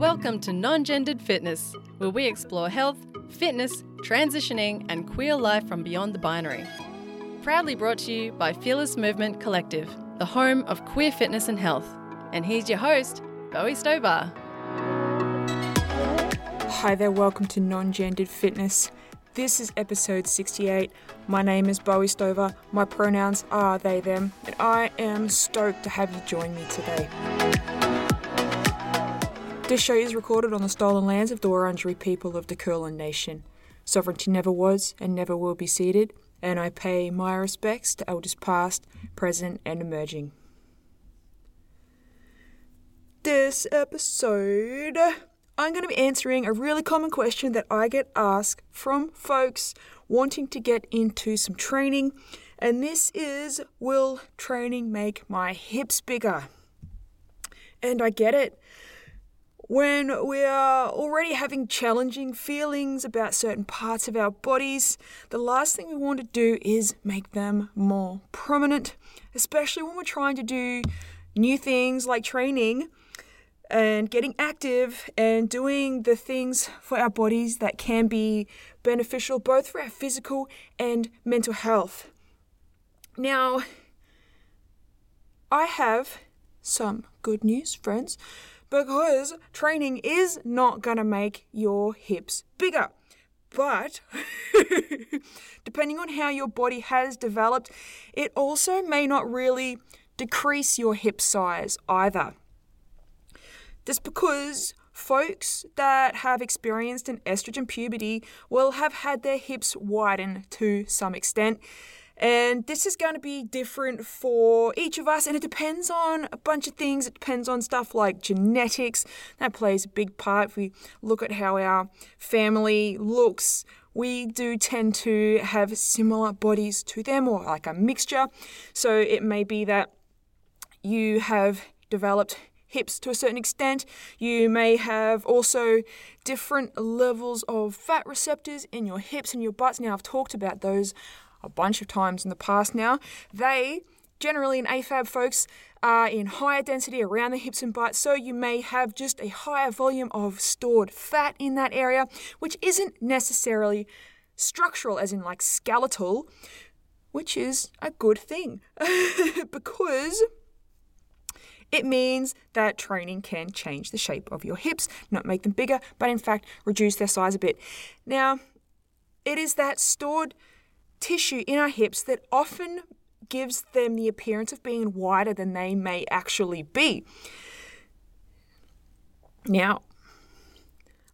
Welcome to Non Gendered Fitness, where we explore health, fitness, transitioning, and queer life from beyond the binary. Proudly brought to you by Fearless Movement Collective, the home of queer fitness and health. And here's your host, Bowie Stover. Hi there, welcome to Non Gendered Fitness. This is episode 68. My name is Bowie Stover. My pronouns are they, them, and I am stoked to have you join me today. This show is recorded on the stolen lands of the Wurundjeri people of the Kulin Nation. Sovereignty never was and never will be ceded, and I pay my respects to elders past, present, and emerging. This episode I'm going to be answering a really common question that I get asked from folks wanting to get into some training, and this is Will training make my hips bigger? And I get it. When we are already having challenging feelings about certain parts of our bodies, the last thing we want to do is make them more prominent, especially when we're trying to do new things like training and getting active and doing the things for our bodies that can be beneficial both for our physical and mental health. Now, I have some good news, friends, because training is not going to make your hips bigger. But depending on how your body has developed, it also may not really decrease your hip size either. Just because folks that have experienced an estrogen puberty will have had their hips widen to some extent. And this is going to be different for each of us, and it depends on a bunch of things. It depends on stuff like genetics, that plays a big part. If we look at how our family looks, we do tend to have similar bodies to them, or like a mixture. So it may be that you have developed hips to a certain extent. You may have also different levels of fat receptors in your hips and your butts. Now, I've talked about those a bunch of times in the past now. They generally in AFAB folks are in higher density around the hips and butts, so you may have just a higher volume of stored fat in that area, which isn't necessarily structural, as in like skeletal, which is a good thing because it means that training can change the shape of your hips, not make them bigger, but in fact reduce their size a bit. Now, it is that stored tissue in our hips that often gives them the appearance of being wider than they may actually be. Now,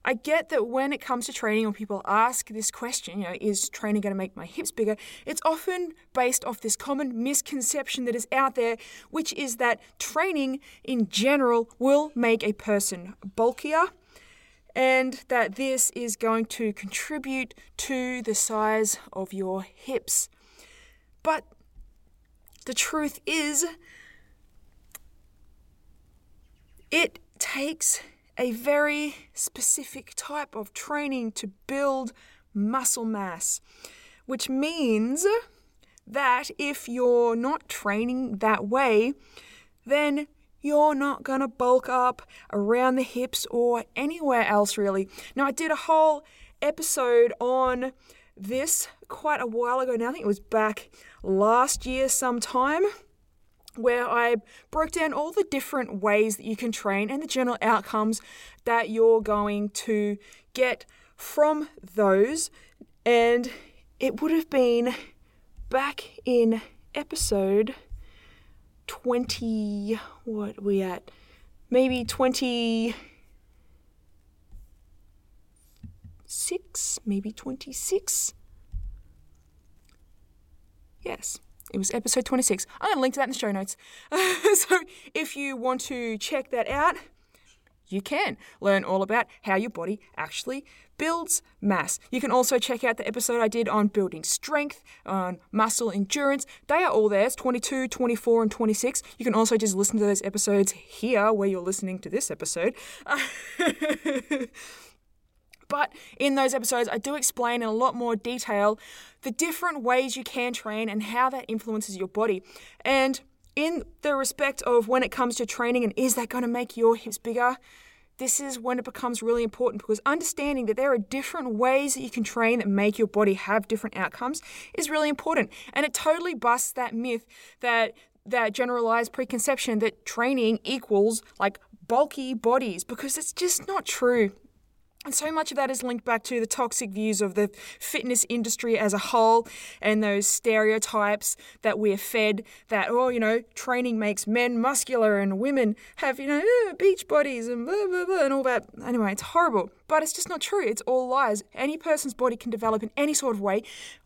I get that when it comes to training, when people ask this question, you know, is training going to make my hips bigger? It's often based off this common misconception that is out there, which is that training in general will make a person bulkier and that this is going to contribute to the size of your hips. But the truth is, it takes a very specific type of training to build muscle mass, which means that if you're not training that way, then you're not going to bulk up around the hips or anywhere else really. Now, I did a whole episode on this quite a while ago now. I think it was back last year sometime where I broke down all the different ways that you can train and the general outcomes that you're going to get from those. And it would have been back in episode 20, what we at? Maybe 26, maybe 26. Yes. It was episode 26. I'm going to link to that in the show notes. so if you want to check that out, you can learn all about how your body actually builds mass. You can also check out the episode I did on building strength, on muscle endurance. They are all there. It's 22, 24, and 26. You can also just listen to those episodes here where you're listening to this episode. But in those episodes, I do explain in a lot more detail the different ways you can train and how that influences your body. And in the respect of when it comes to training and is that going to make your hips bigger? this is when it becomes really important because understanding that there are different ways that you can train that make your body have different outcomes is really important. And it totally busts that myth that that generalized preconception that training equals like bulky bodies because it's just not true. And so much of that is linked back to the toxic views of the fitness industry as a whole and those stereotypes that we're fed that, oh, you know, training makes men muscular and women have, you know, beach bodies and blah, blah, blah, and all that. Anyway, it's horrible. But it's just not true. It's all lies. Any person's body can develop in any sort of way,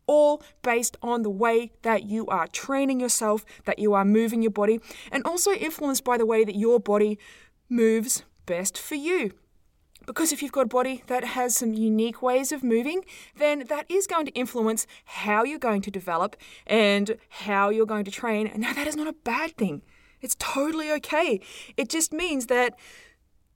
all based on the way that you are training yourself, that you are moving your body, and also influenced by the way that your body moves best for you. Because if you've got a body that has some unique ways of moving, then that is going to influence how you're going to develop and how you're going to train. And now that is not a bad thing. It's totally okay. It just means that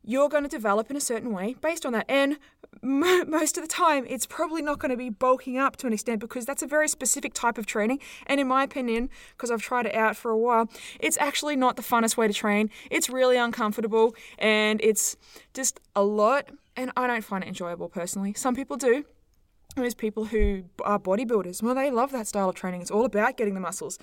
you're going to develop in a certain way based on that. And m- most of the time, it's probably not going to be bulking up to an extent because that's a very specific type of training. And in my opinion, because I've tried it out for a while, it's actually not the funnest way to train. It's really uncomfortable and it's just a lot. And I don't find it enjoyable personally. Some people do. There's people who are bodybuilders. Well, they love that style of training. It's all about getting the muscles,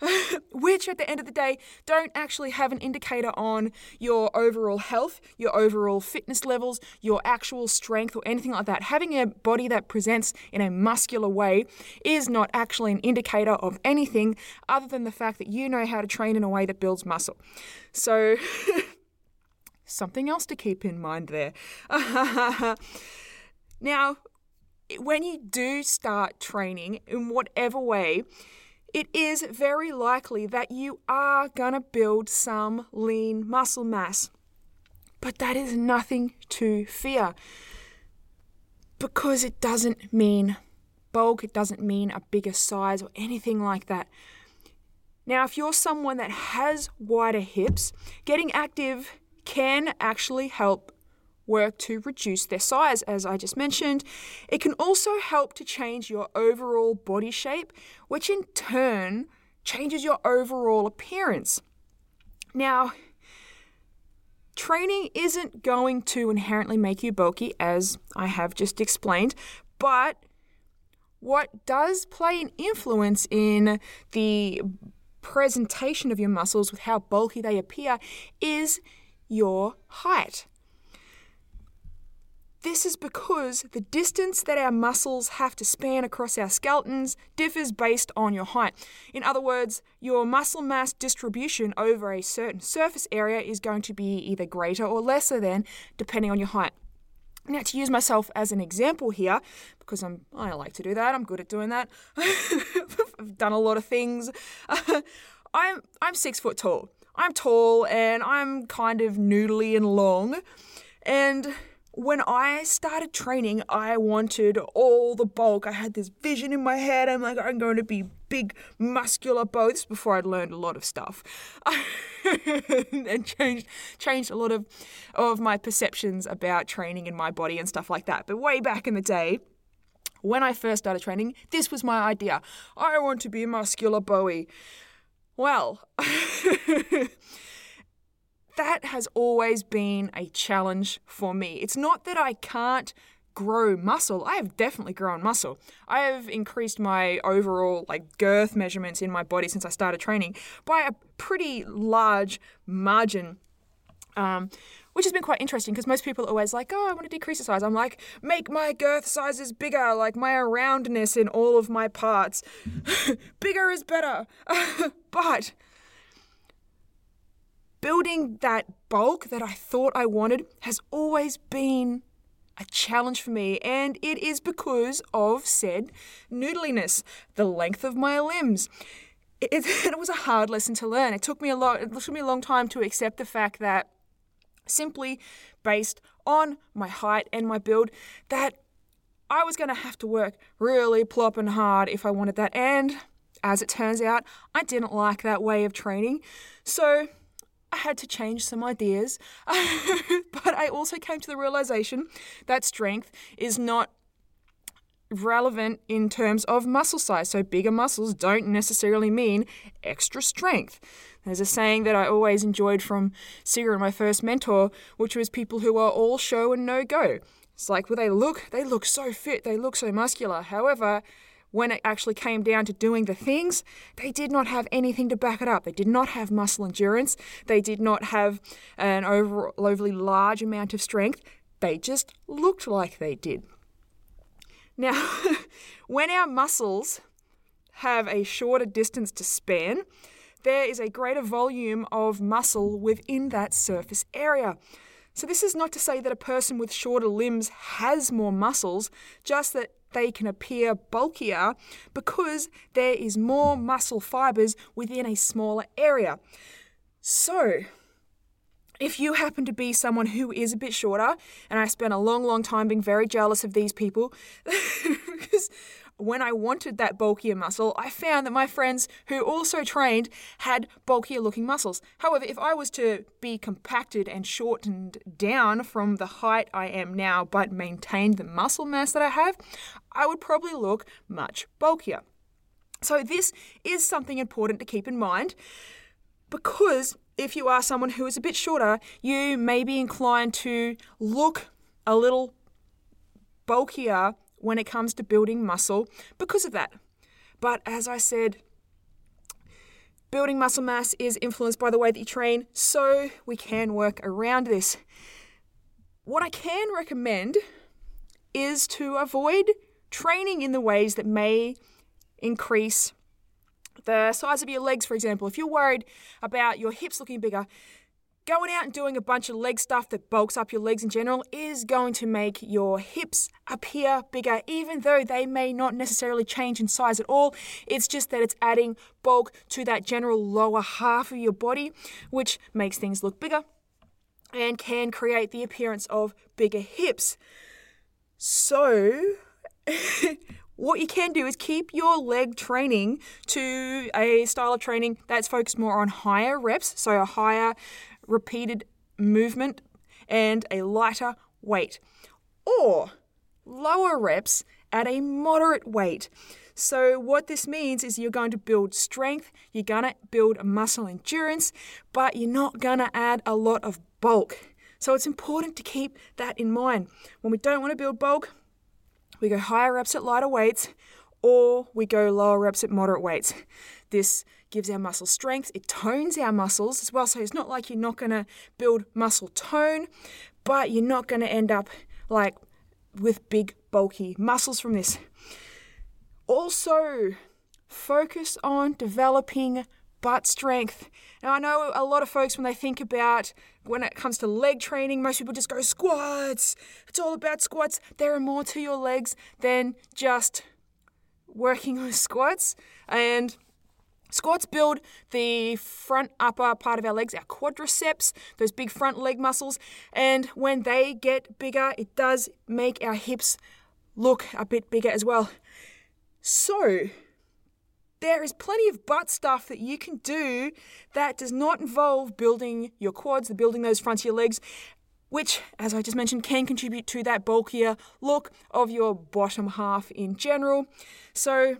which at the end of the day don't actually have an indicator on your overall health, your overall fitness levels, your actual strength, or anything like that. Having a body that presents in a muscular way is not actually an indicator of anything other than the fact that you know how to train in a way that builds muscle. So, something else to keep in mind there. now, when you do start training in whatever way, it is very likely that you are going to build some lean muscle mass. But that is nothing to fear because it doesn't mean bulk, it doesn't mean a bigger size or anything like that. Now, if you're someone that has wider hips, getting active can actually help work to reduce their size, as I just mentioned. It can also help to change your overall body shape, which in turn changes your overall appearance. Now, training isn't going to inherently make you bulky, as I have just explained, but what does play an influence in the presentation of your muscles with how bulky they appear is your height. This is because the distance that our muscles have to span across our skeletons differs based on your height. In other words, your muscle mass distribution over a certain surface area is going to be either greater or lesser than depending on your height. Now, to use myself as an example here, because I'm I like to do that, I'm good at doing that. I've done a lot of things. I'm I'm six foot tall. I'm tall and I'm kind of noodly and long, and when I started training, I wanted all the bulk. I had this vision in my head. I'm like, I'm going to be big, muscular boats before I'd learned a lot of stuff and changed changed a lot of of my perceptions about training in my body and stuff like that. But way back in the day, when I first started training, this was my idea. I want to be a muscular Bowie. Well, that has always been a challenge for me. It's not that I can't grow muscle. I have definitely grown muscle. I have increased my overall like girth measurements in my body since I started training by a pretty large margin. Um, which has been quite interesting because most people are always like, oh, I want to decrease the size. I'm like, make my girth sizes bigger, like my roundness in all of my parts. bigger is better. but building that bulk that I thought I wanted has always been a challenge for me, and it is because of said noodliness, the length of my limbs. It, it, was a hard lesson to learn. It took me a lot. It took me a long time to accept the fact that simply based on my height and my build, that I was going to have to work really plopping hard if I wanted that. And as it turns out, I didn't like that way of training. So I had to change some ideas, but I also came to the realization that strength is not relevant in terms of muscle size. So, bigger muscles don't necessarily mean extra strength. There's a saying that I always enjoyed from Siga, my first mentor, which was people who are all show and no go. It's like, well, they look, they look so fit, they look so muscular. However, when it actually came down to doing the things, they did not have anything to back it up. They did not have muscle endurance. They did not have an over, overly large amount of strength. They just looked like they did. Now, when our muscles have a shorter distance to span, there is a greater volume of muscle within that surface area. So, this is not to say that a person with shorter limbs has more muscles, just that they can appear bulkier because there is more muscle fibers within a smaller area. So, if you happen to be someone who is a bit shorter, and I spent a long, long time being very jealous of these people, because when I wanted that bulkier muscle, I found that my friends who also trained had bulkier looking muscles. However, if I was to be compacted and shortened down from the height I am now, but maintain the muscle mass that I have, I would probably look much bulkier. So, this is something important to keep in mind because if you are someone who is a bit shorter, you may be inclined to look a little bulkier when it comes to building muscle because of that. But as I said, building muscle mass is influenced by the way that you train, so we can work around this. What I can recommend is to avoid training in the ways that may increase the size of your legs, for example. If you're worried about your hips looking bigger, going out and doing a bunch of leg stuff that bulks up your legs in general is going to make your hips appear bigger, even though they may not necessarily change in size at all. It's just that it's adding bulk to that general lower half of your body, which makes things look bigger and can create the appearance of bigger hips. So, what you can do is keep your leg training to a style of training that's focused more on higher reps, so a higher repeated movement and a lighter weight, or lower reps at a moderate weight. So, what this means is you're going to build strength, you're going to build muscle endurance, but you're not going to add a lot of bulk. So, it's important to keep that in mind. When we don't want to build bulk, we go higher reps at lighter weights, or we go lower reps at moderate weights. This gives our muscle strength, it tones our muscles as well. So it's not like you're not going to build muscle tone, but you're not going to end up like with big, bulky muscles from this. Also, focus on developing butt strength. Now, I know a lot of folks, when they think about when it comes to leg training, most people just go squats. It's all about squats. There are more to your legs than just working on squats. And Squats build the front upper part of our legs, our quadriceps, those big front leg muscles, and when they get bigger, it does make our hips look a bit bigger as well. So, there is plenty of butt stuff that you can do that does not involve building your quads, the building those your legs, which, as I just mentioned, can contribute to that bulkier look of your bottom half in general. So,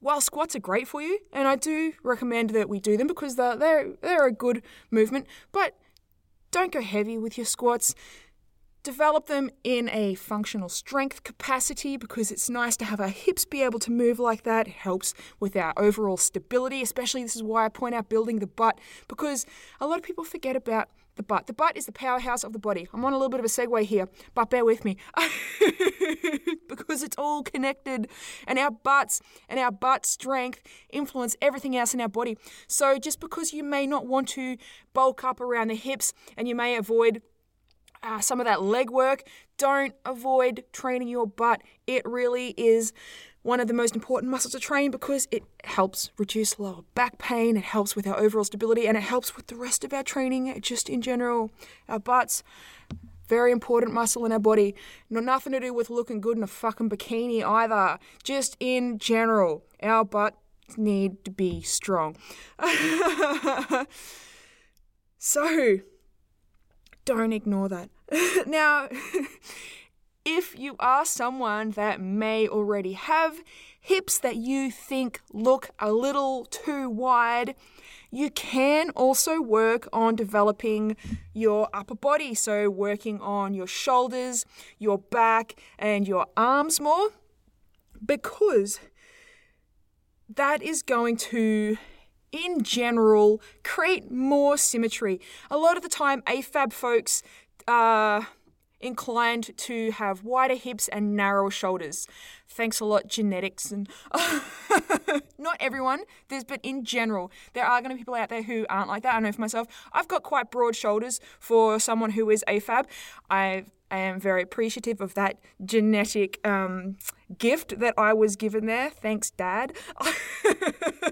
while squats are great for you, and I do recommend that we do them because they're, they're, they're a good movement, but don't go heavy with your squats. Develop them in a functional strength capacity because it's nice to have our hips be able to move like that. It helps with our overall stability, especially this is why I point out building the butt because a lot of people forget about the butt. The butt is the powerhouse of the body. I'm on a little bit of a segue here, but bear with me. because it's all connected and our butts and our butt strength influence everything else in our body. So just because you may not want to bulk up around the hips and you may avoid uh, some of that leg work, don't avoid training your butt. It really is one of the most important muscles to train because it helps reduce lower back pain, it helps with our overall stability, and it helps with the rest of our training just in general. Our butts, very important muscle in our body. Not nothing to do with looking good in a fucking bikini either. Just in general, our butts need to be strong. so, don't ignore that. now, if you are someone that may already have hips that you think look a little too wide, you can also work on developing your upper body. So, working on your shoulders, your back, and your arms more because that is going to in general create more symmetry. A lot of the time, AFAB folks are inclined to have wider hips and narrower shoulders. Thanks a lot, genetics and not everyone. There's but in general, there are going to be people out there who aren't like that. I know for myself, I've got quite broad shoulders for someone who is AFAB. I am very appreciative of that genetic um, gift that I was given there. Thanks, Dad,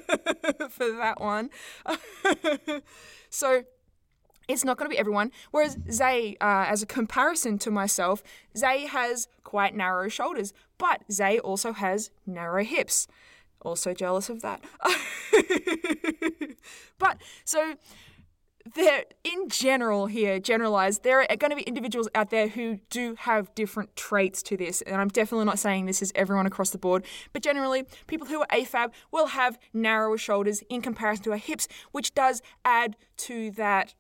for that one. so it's not going to be everyone. Whereas Zay, uh, as a comparison to myself, Zay has quite narrow shoulders, but Zay also has narrow hips. Also jealous of that. but so there, in general, here, generalized, there are going to be individuals out there who do have different traits to this. And I'm definitely not saying this is everyone across the board, but generally, people who are AFAB will have narrower shoulders in comparison to our hips, which does add to that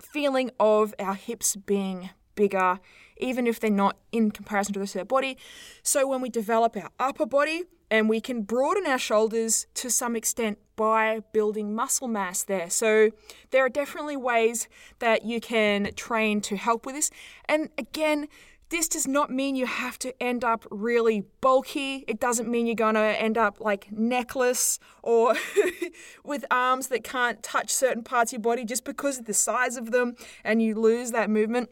feeling of our hips being bigger, even if they're not in comparison to the rest of their body. So when we develop our upper body, and we can broaden our shoulders to some extent by building muscle mass there. So there are definitely ways that you can train to help with this. And again, this does not mean you have to end up really bulky. It doesn't mean you're going to end up like necklace or with arms that can't touch certain parts of your body just because of the size of them and you lose that movement.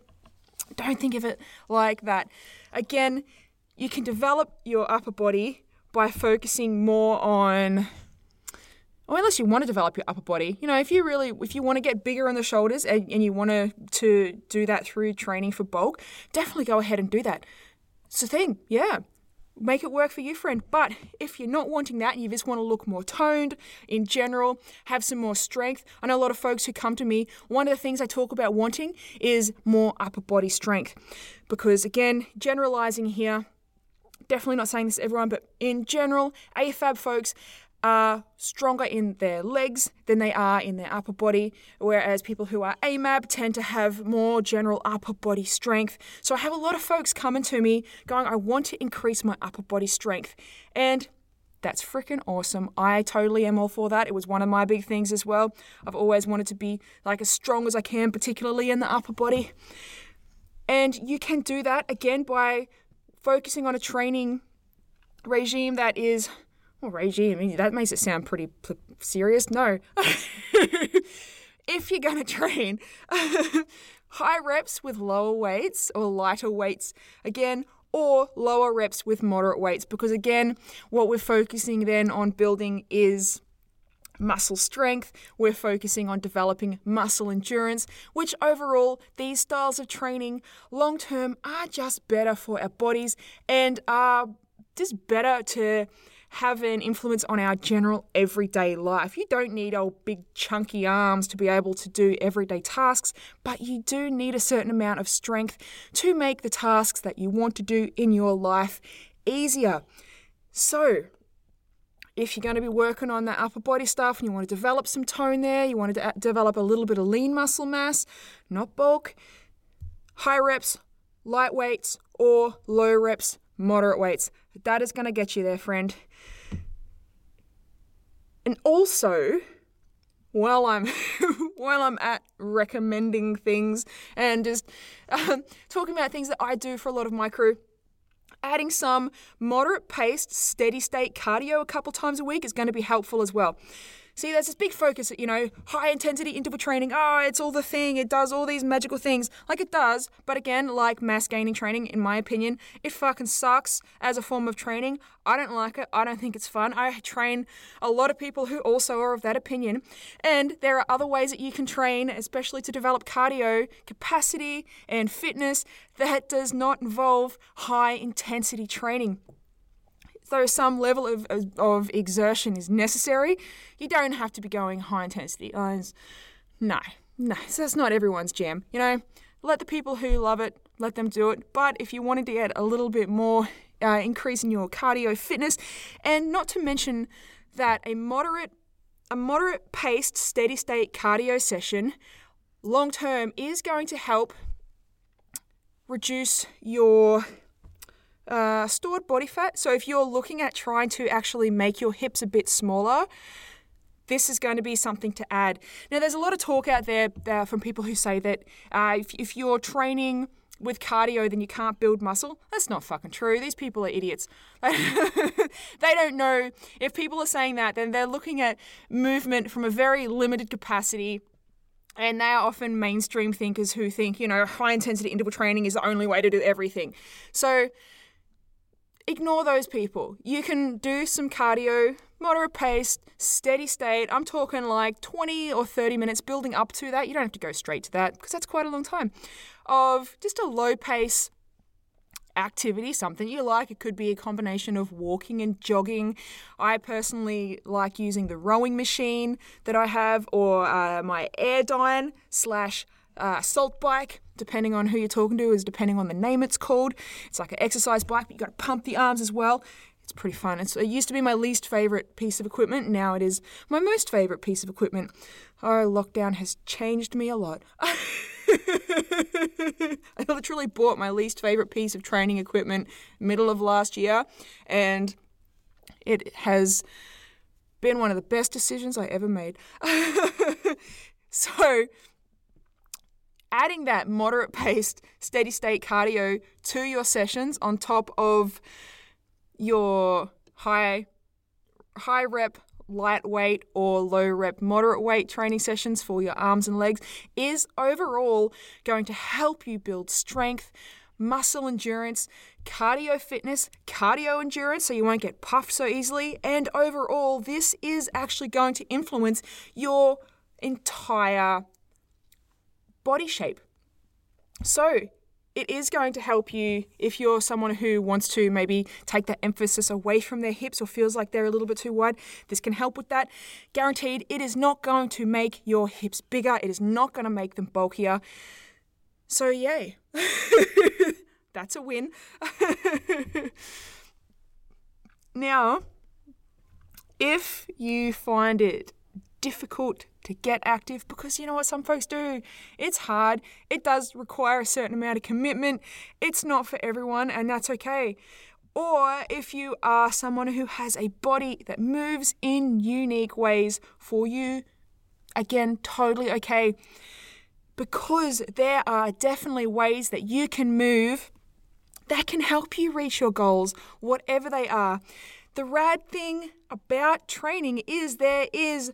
Don't think of it like that. Again, you can develop your upper body by focusing more on or unless you want to develop your upper body you know if you really if you want to get bigger in the shoulders and, and you want to to do that through training for bulk definitely go ahead and do that it's a thing yeah make it work for you friend. But if you're not wanting that you just want to look more toned in general have some more strength. I know a lot of folks who come to me one of the things i talk about wanting is more upper body strength. Because again generalizing here definitely not saying this to everyone, but in general, AFAB folks are stronger in their legs than they are in their upper body, whereas people who are AMAB tend to have more general upper body strength. So I have a lot of folks coming to me going, I want to increase my upper body strength. And that's freaking awesome. I totally am all for that. It was one of my big things as well. I've always wanted to be like as strong as I can, particularly in the upper body. And you can do that again by focusing on a training regime that is well regime I mean, that makes it sound pretty p- serious. No. If you're going to train high reps with lower weights or lighter weights again or lower reps with moderate weights because again what we're focusing then on building is muscle strength, we're focusing on developing muscle endurance, which overall, these styles of training long term are just better for our bodies and are just better to have an influence on our general everyday life. You don't need old big chunky arms to be able to do everyday tasks, but you do need a certain amount of strength to make the tasks that you want to do in your life easier. So, if you're going to be working on that upper body stuff and you want to develop some tone there, you want to develop a little bit of lean muscle mass, not bulk, high reps, light weights, or low reps, moderate weights. That is going to get you there, friend. And also, while I'm while I'm at recommending things and just um, talking about things that I do for a lot of my crew, adding some moderate paced, steady state cardio a couple times a week is going to be helpful as well. See, there's this big focus, you know, high intensity interval training. Oh, it's all the thing. It does all these magical things. Like it does. But again, like mass gaining training, in my opinion, it fucking sucks as a form of training. I don't like it. I don't think it's fun. I train a lot of people who also are of that opinion. And there are other ways that you can train, especially to develop cardio capacity and fitness that does not involve high intensity training though some level of, of, of exertion is necessary, you don't have to be going high intensity. Uh, no, no, so that's not everyone's jam. You know, let the people who love it let them do it. But if you wanted to get a little bit more uh, increase in your cardio fitness, and not to mention that a moderate a moderate paced steady state cardio session long term is going to help reduce your uh, stored body fat. So if you're looking at trying to actually make your hips a bit smaller, this is going to be something to add. Now, there's a lot of talk out there uh, from people who say that uh, if, if you're training with cardio, then you can't build muscle. That's not fucking true. These people are idiots. they don't know. If people are saying that, then they're looking at movement from a very limited capacity. And they are often mainstream thinkers who think, you know, high intensity interval training is the only way to do everything. So ignore those people. You can do some cardio, moderate pace, steady state. I'm talking like 20 or 30 minutes building up to that. You don't have to go straight to that because that's quite a long time of just a low pace activity, something you like. It could be a combination of walking and jogging. I personally like using the rowing machine that I have or uh, my Airdyne slash uh, salt bike, depending on who you're talking to, is depending on the name it's called. It's like an exercise bike, but you got to pump the arms as well. It's pretty fun. It's, it used to be my least favorite piece of equipment. Now it is my most favorite piece of equipment. Oh, lockdown has changed me a lot. I literally bought my least favorite piece of training equipment middle of last year, and it has been one of the best decisions I ever made. so, adding that moderate paced, steady state cardio to your sessions on top of your high high rep lightweight or low rep moderate weight training sessions for your arms and legs is overall going to help you build strength, muscle endurance, cardio fitness, cardio endurance so you won't get puffed so easily, and overall, this is actually going to influence your entire body shape. So, it is going to help you if you're someone who wants to maybe take that emphasis away from their hips or feels like they're a little bit too wide. This can help with that. Guaranteed, it is not going to make your hips bigger, it is not going to make them bulkier. So, yay. That's a win. now, if you find it difficult to get active because you know what some folks do? It's hard. It does require a certain amount of commitment. It's not for everyone, and that's okay. Or if you are someone who has a body that moves in unique ways for you, again, totally okay. Because there are definitely ways that you can move that can help you reach your goals, whatever they are. The rad thing about training is there is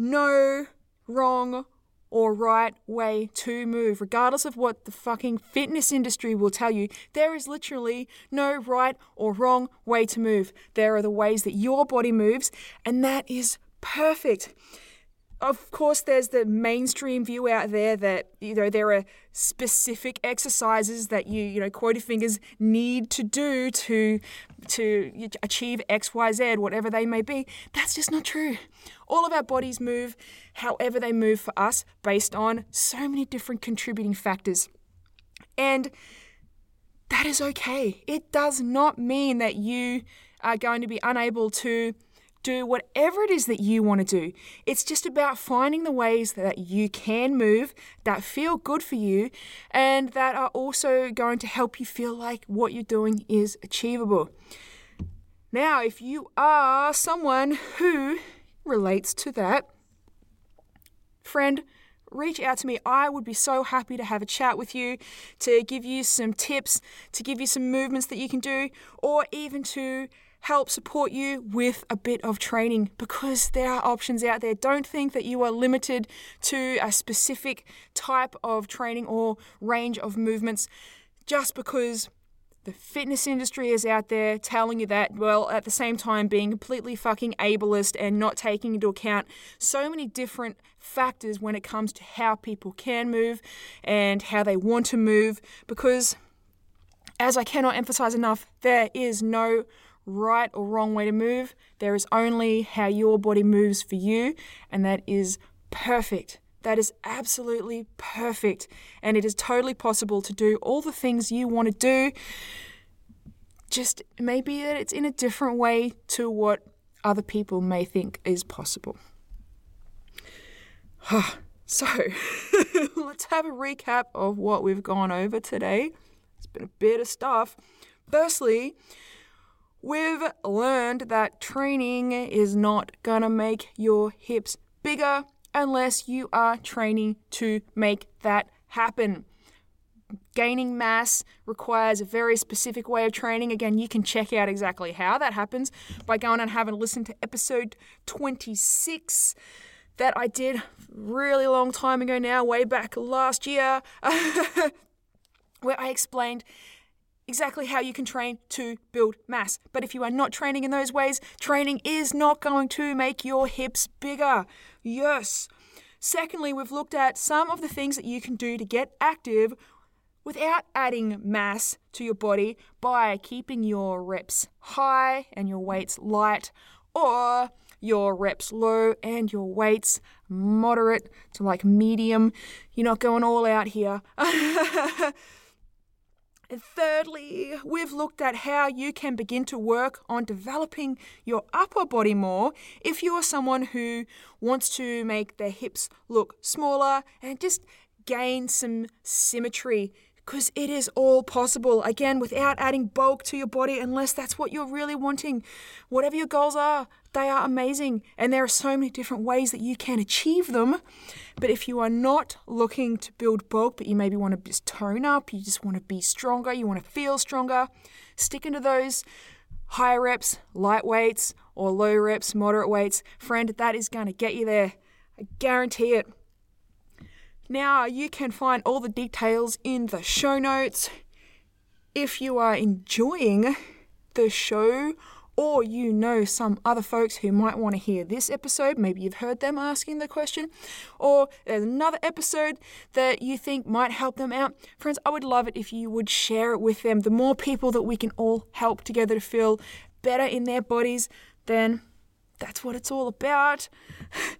no wrong or right way to move. Regardless of what the fucking fitness industry will tell you, there is literally no right or wrong way to move. There are the ways that your body moves, and that is perfect of course, there's the mainstream view out there that you know there are specific exercises that you you know quoted fingers need to do to to achieve X, Y, Z, whatever they may be. That's just not true. All of our bodies move however they move for us, based on so many different contributing factors, and that is okay. It does not mean that you are going to be unable to do whatever it is that you want to do. It's just about finding the ways that you can move that feel good for you and that are also going to help you feel like what you're doing is achievable. Now, if you are someone who relates to that, friend, reach out to me. I would be so happy to have a chat with you, to give you some tips, to give you some movements that you can do, or even to help support you with a bit of training because there are options out there. Don't think that you are limited to a specific type of training or range of movements just because the fitness industry is out there telling you that, well, at the same time being completely fucking ableist and not taking into account so many different factors when it comes to how people can move and how they want to move. Because, as I cannot emphasize enough, there is no right or wrong way to move. There is only how your body moves for you, and that is perfect. That is absolutely perfect. And it is totally possible to do all the things you want to do. Just maybe that it's in a different way to what other people may think is possible. so, let's have a recap of what we've gone over today. It's been a bit of stuff. Firstly, we've learned that training is not going to make your hips bigger unless you are training to make that happen. Gaining mass requires a very specific way of training. Again, you can check out exactly how that happens by going and having a listen to episode 26 that I did really long time ago now, way back last year, where I explained exactly how you can train to build mass. But if you are not training in those ways, training is not going to make your hips bigger. Yes. Secondly, we've looked at some of the things that you can do to get active without adding mass to your body by keeping your reps high and your weights light or your reps low and your weights moderate to like medium. You're not going all out here. And thirdly, we've looked at how you can begin to work on developing your upper body more if you are someone who wants to make their hips look smaller and just gain some symmetry because it is all possible. Again, without adding bulk to your body, unless that's what you're really wanting. Whatever your goals are, they are amazing. And there are so many different ways that you can achieve them. But if you are not looking to build bulk, but you maybe want to just tone up, you just want to be stronger, you want to feel stronger, stick into those higher reps, light weights, or low reps, moderate weights. Friend, that is going to get you there. I guarantee it. Now, you can find all the details in the show notes. If you are enjoying the show, or you know some other folks who might want to hear this episode, maybe you've heard them asking the question, or there's another episode that you think might help them out, friends, I would love it if you would share it with them. The more people that we can all help together to feel better in their bodies, then that's what it's all about.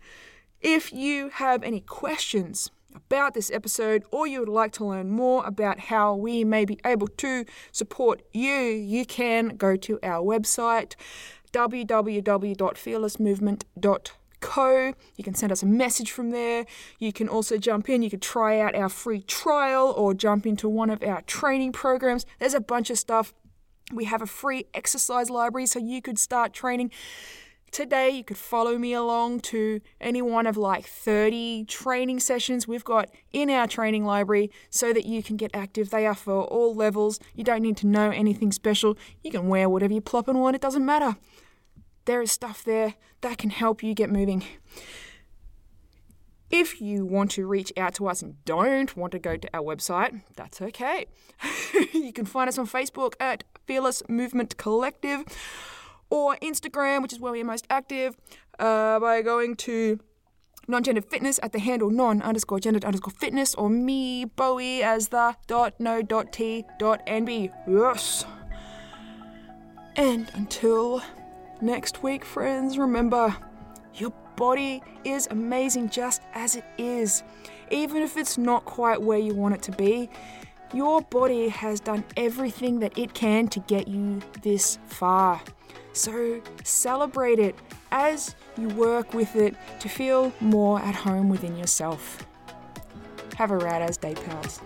If you have any questions, about this episode or you would like to learn more about how we may be able to support you, you can go to our website www.fearlessmovement.co. You can send us a message from there. You can also jump in, you can try out our free trial or jump into one of our training programs. There's a bunch of stuff. We have a free exercise library so you could start training Today, you could follow me along to any one of like 30 training sessions we've got in our training library so that you can get active. They are for all levels. You don't need to know anything special. You can wear whatever you plop and want, it doesn't matter. There is stuff there that can help you get moving. If you want to reach out to us and don't want to go to our website, that's okay. you can find us on Facebook at Fearless Movement Collective or Instagram, which is where we are most active, uh, by going to non-gendered fitness at the handle non underscore gendered underscore fitness or me bowie as the dot no dot t dot nb yes. And until next week friends remember your body is amazing just as it is. Even if it's not quite where you want it to be your body has done everything that it can to get you this far so celebrate it as you work with it to feel more at home within yourself. Have a rad as day, pals.